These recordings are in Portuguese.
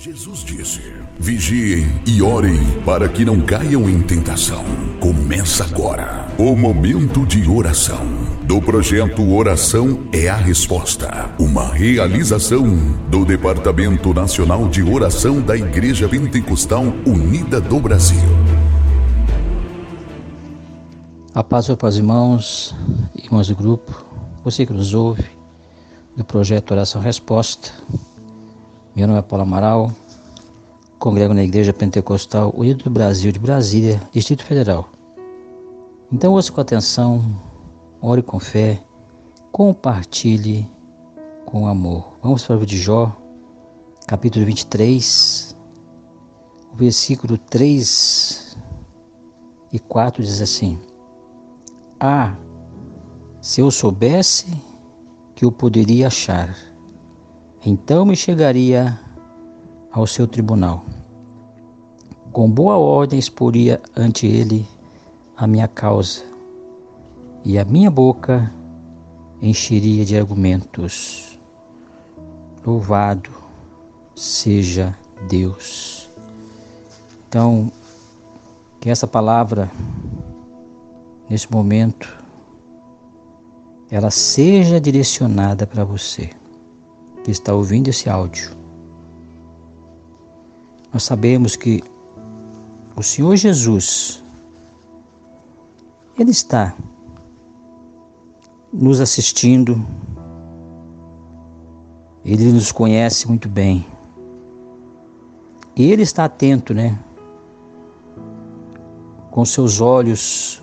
Jesus disse: Vigiem e orem para que não caiam em tentação. Começa agora o momento de oração do projeto Oração é a Resposta, uma realização do Departamento Nacional de Oração da Igreja Pentecostal Unida do Brasil. A paz para os irmãos, irmãos do grupo, você que nos ouve, do projeto Oração Resposta. Meu nome é Paulo Amaral, congrego na Igreja Pentecostal Unido do Brasil de Brasília, Distrito Federal. Então ouça com atenção, ore com fé, compartilhe com amor. Vamos para o livro de Jó, capítulo 23, o versículo 3 e 4 diz assim: Ah, se eu soubesse que eu poderia achar, então me chegaria ao seu tribunal. Com boa ordem exporia ante ele a minha causa, e a minha boca encheria de argumentos. Louvado seja Deus. Então, que essa palavra, nesse momento, ela seja direcionada para você que está ouvindo esse áudio. Nós sabemos que o Senhor Jesus, Ele está nos assistindo, Ele nos conhece muito bem. E Ele está atento, né? Com seus olhos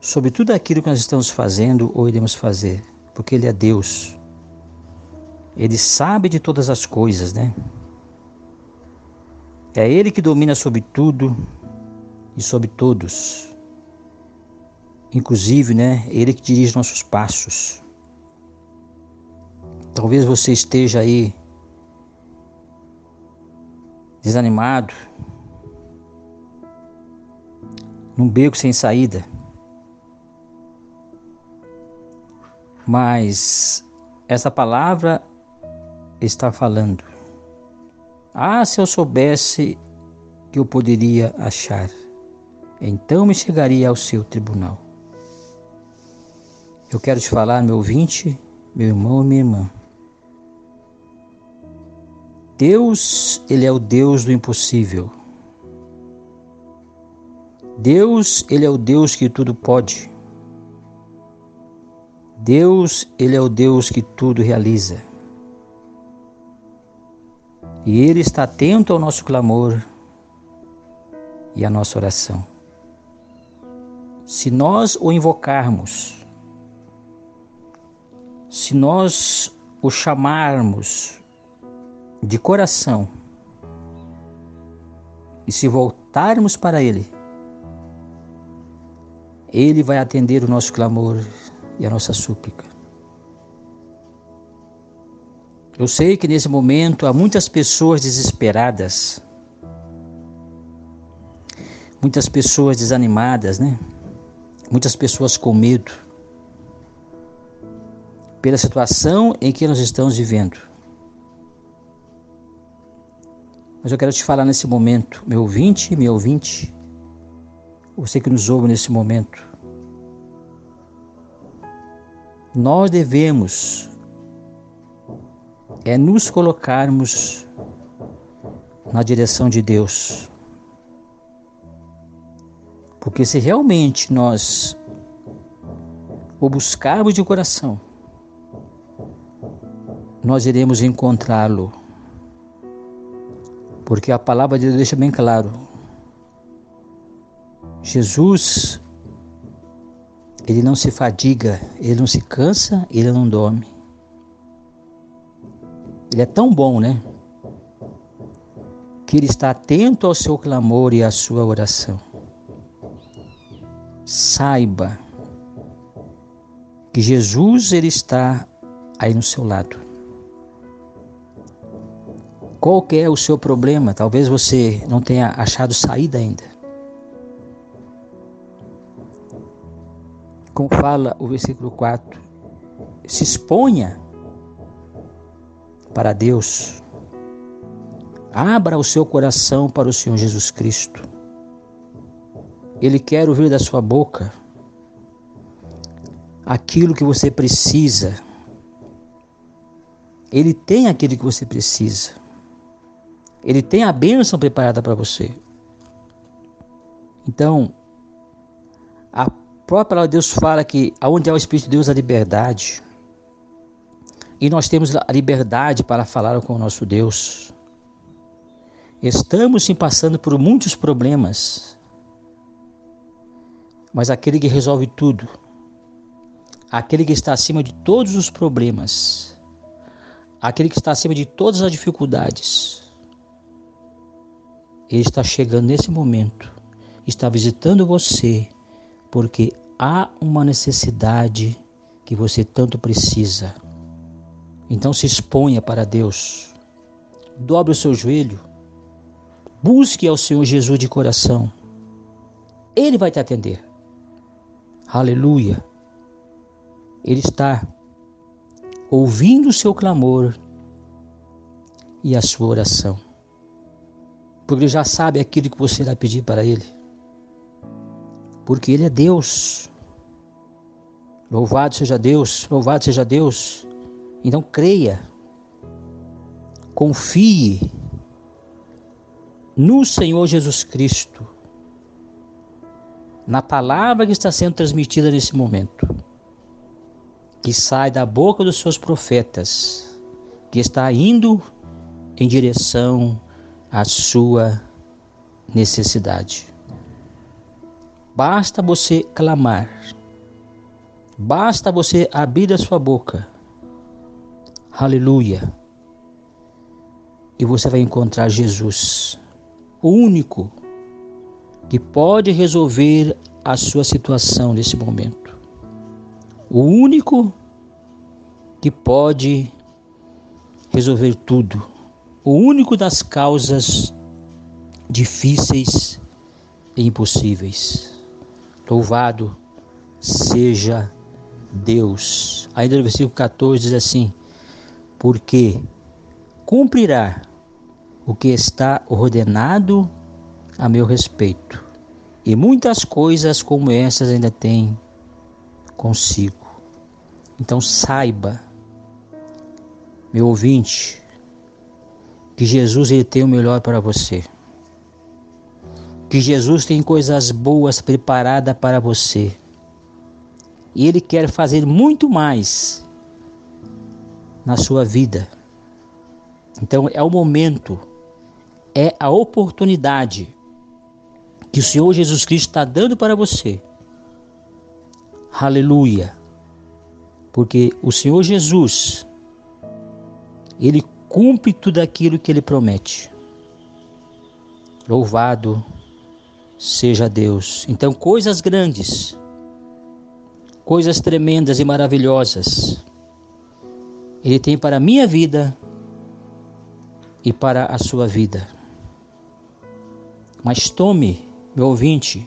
sobre tudo aquilo que nós estamos fazendo ou iremos fazer, porque Ele é Deus. Ele sabe de todas as coisas, né? É Ele que domina sobre tudo e sobre todos. Inclusive, né? Ele que dirige nossos passos. Talvez você esteja aí desanimado, num beco sem saída. Mas essa palavra está falando. Ah, se eu soubesse que eu poderia achar, então me chegaria ao seu tribunal. Eu quero te falar, meu ouvinte, meu irmão e minha irmã. Deus, Ele é o Deus do impossível. Deus, Ele é o Deus que tudo pode. Deus, Ele é o Deus que tudo realiza. E Ele está atento ao nosso clamor e à nossa oração. Se nós o invocarmos, se nós o chamarmos de coração e se voltarmos para Ele, Ele vai atender o nosso clamor e a nossa súplica. Eu sei que nesse momento há muitas pessoas desesperadas, muitas pessoas desanimadas, né? Muitas pessoas com medo pela situação em que nós estamos vivendo. Mas eu quero te falar nesse momento, meu ouvinte, meu ouvinte, você que nos ouve nesse momento. Nós devemos é nos colocarmos na direção de Deus. Porque se realmente nós o buscarmos de coração, nós iremos encontrá-lo. Porque a palavra de Deus deixa bem claro. Jesus, ele não se fadiga, ele não se cansa, ele não dorme. Ele é tão bom, né? Que ele está atento ao seu clamor e à sua oração. Saiba que Jesus ele está aí no seu lado. Qual que é o seu problema? Talvez você não tenha achado saída ainda. Como fala o versículo 4, se exponha para Deus. Abra o seu coração para o Senhor Jesus Cristo. Ele quer ouvir da sua boca aquilo que você precisa. Ele tem aquilo que você precisa. Ele tem a bênção preparada para você. Então, a própria palavra de Deus fala que aonde há o Espírito de Deus há liberdade. E nós temos a liberdade para falar com o nosso Deus. Estamos sim passando por muitos problemas, mas aquele que resolve tudo, aquele que está acima de todos os problemas, aquele que está acima de todas as dificuldades, ele está chegando nesse momento, está visitando você, porque há uma necessidade que você tanto precisa. Então se exponha para Deus, dobre o seu joelho, busque ao Senhor Jesus de coração, Ele vai te atender. Aleluia. Ele está ouvindo o seu clamor e a sua oração. Porque ele já sabe aquilo que você irá pedir para ele. Porque ele é Deus. Louvado seja Deus, louvado seja Deus. Então creia, confie no Senhor Jesus Cristo na palavra que está sendo transmitida nesse momento, que sai da boca dos seus profetas, que está indo em direção à sua necessidade. Basta você clamar, basta você abrir a sua boca. Aleluia. E você vai encontrar Jesus, o único que pode resolver a sua situação nesse momento. O único que pode resolver tudo. O único das causas difíceis e impossíveis. Louvado seja Deus. Ainda no versículo 14 diz assim: Porque cumprirá o que está ordenado a meu respeito. E muitas coisas como essas ainda tem consigo. Então saiba, meu ouvinte, que Jesus ele tem o melhor para você. Que Jesus tem coisas boas preparadas para você. E ele quer fazer muito mais na sua vida. Então é o momento, é a oportunidade que o Senhor Jesus Cristo está dando para você. Aleluia. Porque o Senhor Jesus, Ele cumpre tudo aquilo que Ele promete. Louvado seja Deus. Então, coisas grandes, coisas tremendas e maravilhosas, Ele tem para a minha vida e para a sua vida. Mas tome meu ouvinte,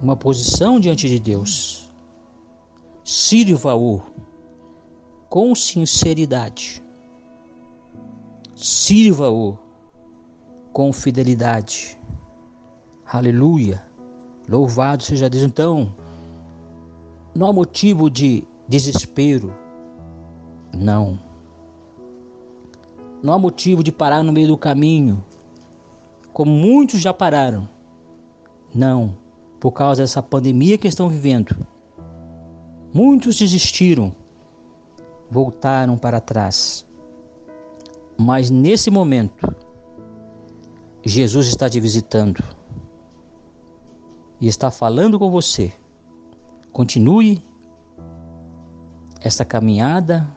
uma posição diante de Deus. Sirva-o com sinceridade. Sirva-o com fidelidade. Aleluia. Louvado seja Deus. Então, não há motivo de desespero. Não. Não há motivo de parar no meio do caminho, como muitos já pararam. Não, por causa dessa pandemia que estão vivendo. Muitos desistiram, voltaram para trás. Mas nesse momento, Jesus está te visitando e está falando com você. Continue esta caminhada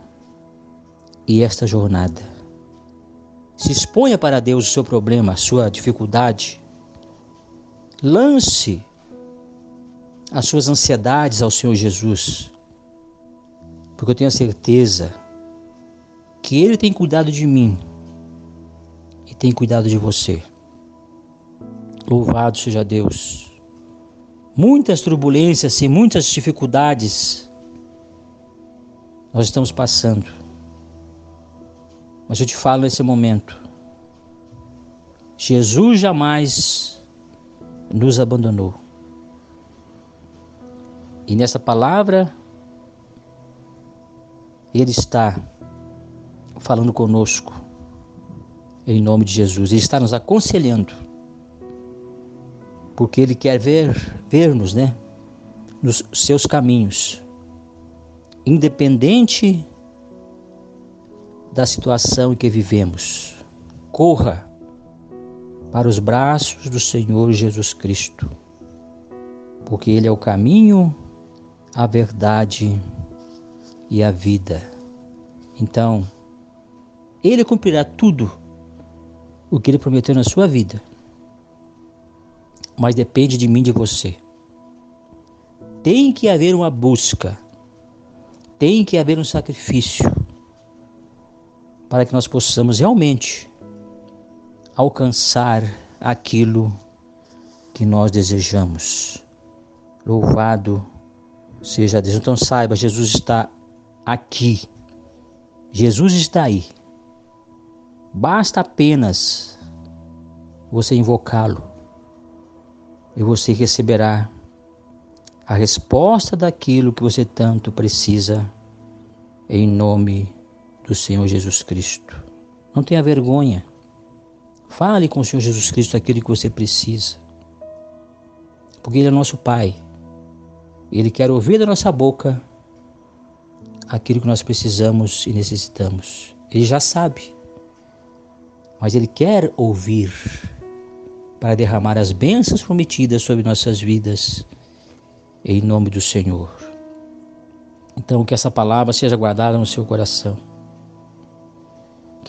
e esta jornada. Se exponha para Deus o seu problema, a sua dificuldade, Lance as suas ansiedades ao Senhor Jesus, porque eu tenho a certeza que Ele tem cuidado de mim e tem cuidado de você. Louvado seja Deus. Muitas turbulências e muitas dificuldades nós estamos passando. Mas eu te falo nesse momento, Jesus jamais nos abandonou. E nessa palavra, Ele está falando conosco, em nome de Jesus. Ele está nos aconselhando, porque Ele quer ver, ver-nos, né, nos seus caminhos, independente da situação em que vivemos. Corra para os braços do Senhor Jesus Cristo, porque Ele é o caminho, a verdade e a vida. Então, Ele cumprirá tudo o que Ele prometeu na sua vida, mas depende de mim e de você. Tem que haver uma busca, tem que haver um sacrifício para que nós possamos realmente alcançar aquilo que nós desejamos. Louvado seja Deus. Então saiba, Jesus está aqui. Jesus está aí. Basta apenas você invocá-lo e você receberá a resposta daquilo que você tanto precisa em nome do Senhor Jesus Cristo. Não tenha vergonha. Fale com o Senhor Jesus Cristo aquilo que você precisa. Porque Ele é nosso Pai. Ele quer ouvir da nossa boca aquilo que nós precisamos e necessitamos. Ele já sabe. Mas Ele quer ouvir para derramar as bênçãos prometidas sobre nossas vidas, em nome do Senhor. Então, que essa palavra seja guardada no seu coração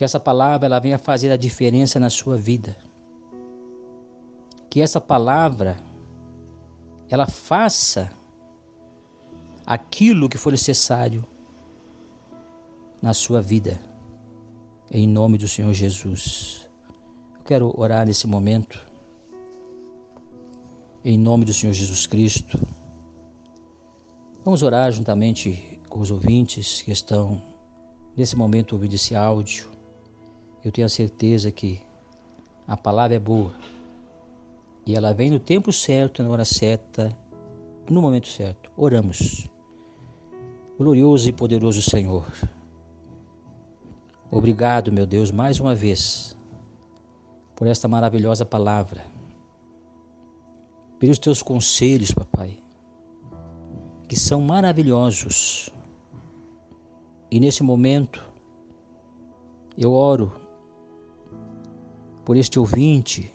que essa palavra ela venha fazer a diferença na sua vida. Que essa palavra ela faça aquilo que for necessário na sua vida. Em nome do Senhor Jesus. Eu quero orar nesse momento. Em nome do Senhor Jesus Cristo. Vamos orar juntamente com os ouvintes que estão nesse momento ouvindo esse áudio eu tenho a certeza que a palavra é boa e ela vem no tempo certo, na hora certa, no momento certo. Oramos. Glorioso e poderoso Senhor. Obrigado, meu Deus, mais uma vez por esta maravilhosa palavra. Pelos teus conselhos, papai, que são maravilhosos. E nesse momento, eu oro por este ouvinte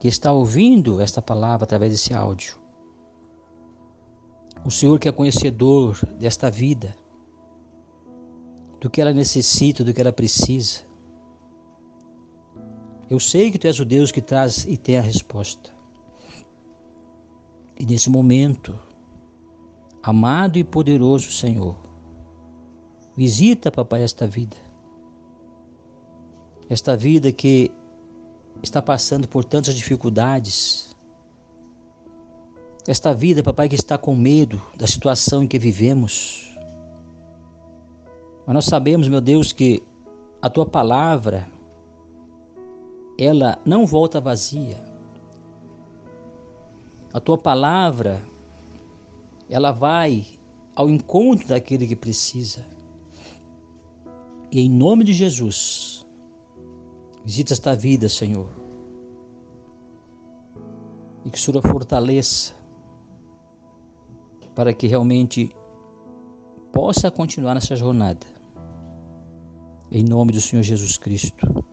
que está ouvindo esta palavra através desse áudio. O Senhor que é conhecedor desta vida, do que ela necessita, do que ela precisa. Eu sei que Tu és o Deus que traz e tem a resposta. E nesse momento, amado e poderoso Senhor, visita, papai, esta vida esta vida que está passando por tantas dificuldades, esta vida, papai, que está com medo da situação em que vivemos. Mas nós sabemos, meu Deus, que a tua palavra, ela não volta vazia. A tua palavra, ela vai ao encontro daquele que precisa. E em nome de Jesus, Visita esta vida, Senhor. E que o Senhor fortaleça para que realmente possa continuar nessa jornada. Em nome do Senhor Jesus Cristo.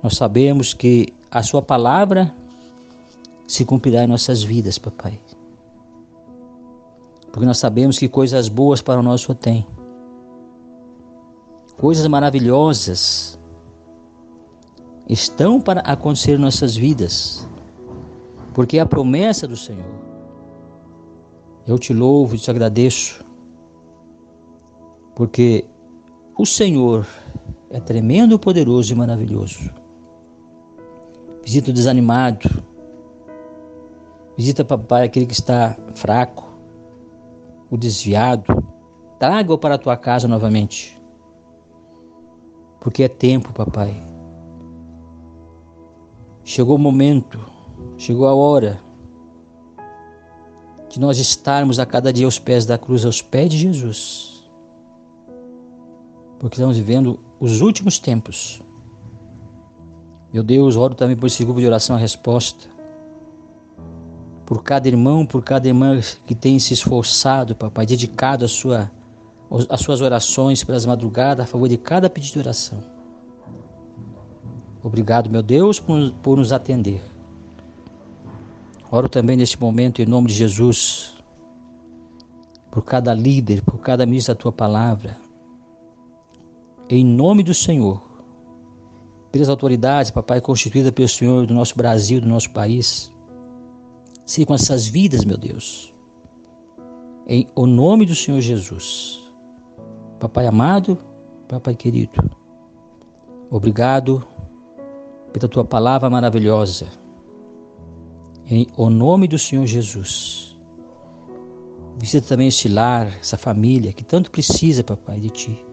Nós sabemos que a Sua palavra se cumprirá em nossas vidas, papai. Porque nós sabemos que coisas boas para o nosso tem. Coisas maravilhosas estão para acontecer nossas vidas, porque é a promessa do Senhor. Eu te louvo e te agradeço, porque o Senhor é tremendo, poderoso e maravilhoso. Visita o desanimado, visita, papai, aquele que está fraco, o desviado, traga-o para a tua casa novamente, porque é tempo, papai Chegou o momento, chegou a hora de nós estarmos a cada dia aos pés da cruz, aos pés de Jesus. Porque estamos vivendo os últimos tempos. Meu Deus, oro também por esse grupo de oração a resposta. Por cada irmão, por cada irmã que tem se esforçado, papai, dedicado a sua, as suas orações pelas madrugadas a favor de cada pedido de oração. Obrigado, meu Deus, por, por nos atender. Oro também neste momento em nome de Jesus, por cada líder, por cada ministro da tua palavra. Em nome do Senhor, pelas autoridades, papai, constituídas pelo Senhor do nosso Brasil, do nosso país. Siga com essas vidas, meu Deus. Em o nome do Senhor Jesus. Papai amado, papai querido. Obrigado pela tua palavra maravilhosa. Em o nome do Senhor Jesus. Visita também este lar, essa família que tanto precisa, papai, de ti.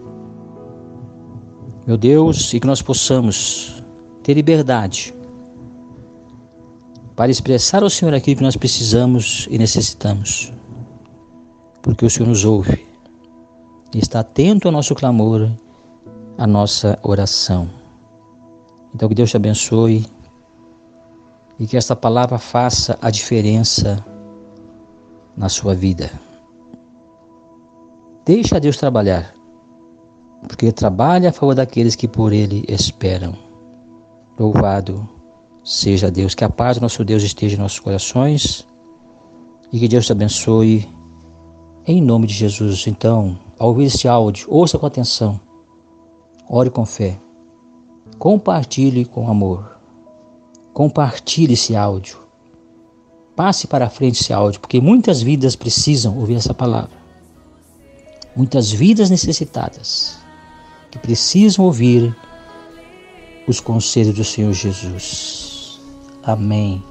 Meu Deus, e que nós possamos ter liberdade para expressar ao Senhor aquilo que nós precisamos e necessitamos. Porque o Senhor nos ouve e está atento ao nosso clamor, à nossa oração. Então que Deus te abençoe e que esta palavra faça a diferença na sua vida. Deixa Deus trabalhar, porque Ele trabalha a favor daqueles que por Ele esperam. Louvado seja Deus, que a paz do nosso Deus esteja em nossos corações e que Deus te abençoe em nome de Jesus. Então, ao ouvir este áudio, ouça com atenção, ore com fé Compartilhe com amor. Compartilhe esse áudio. Passe para frente esse áudio, porque muitas vidas precisam ouvir essa palavra. Muitas vidas necessitadas que precisam ouvir os conselhos do Senhor Jesus. Amém.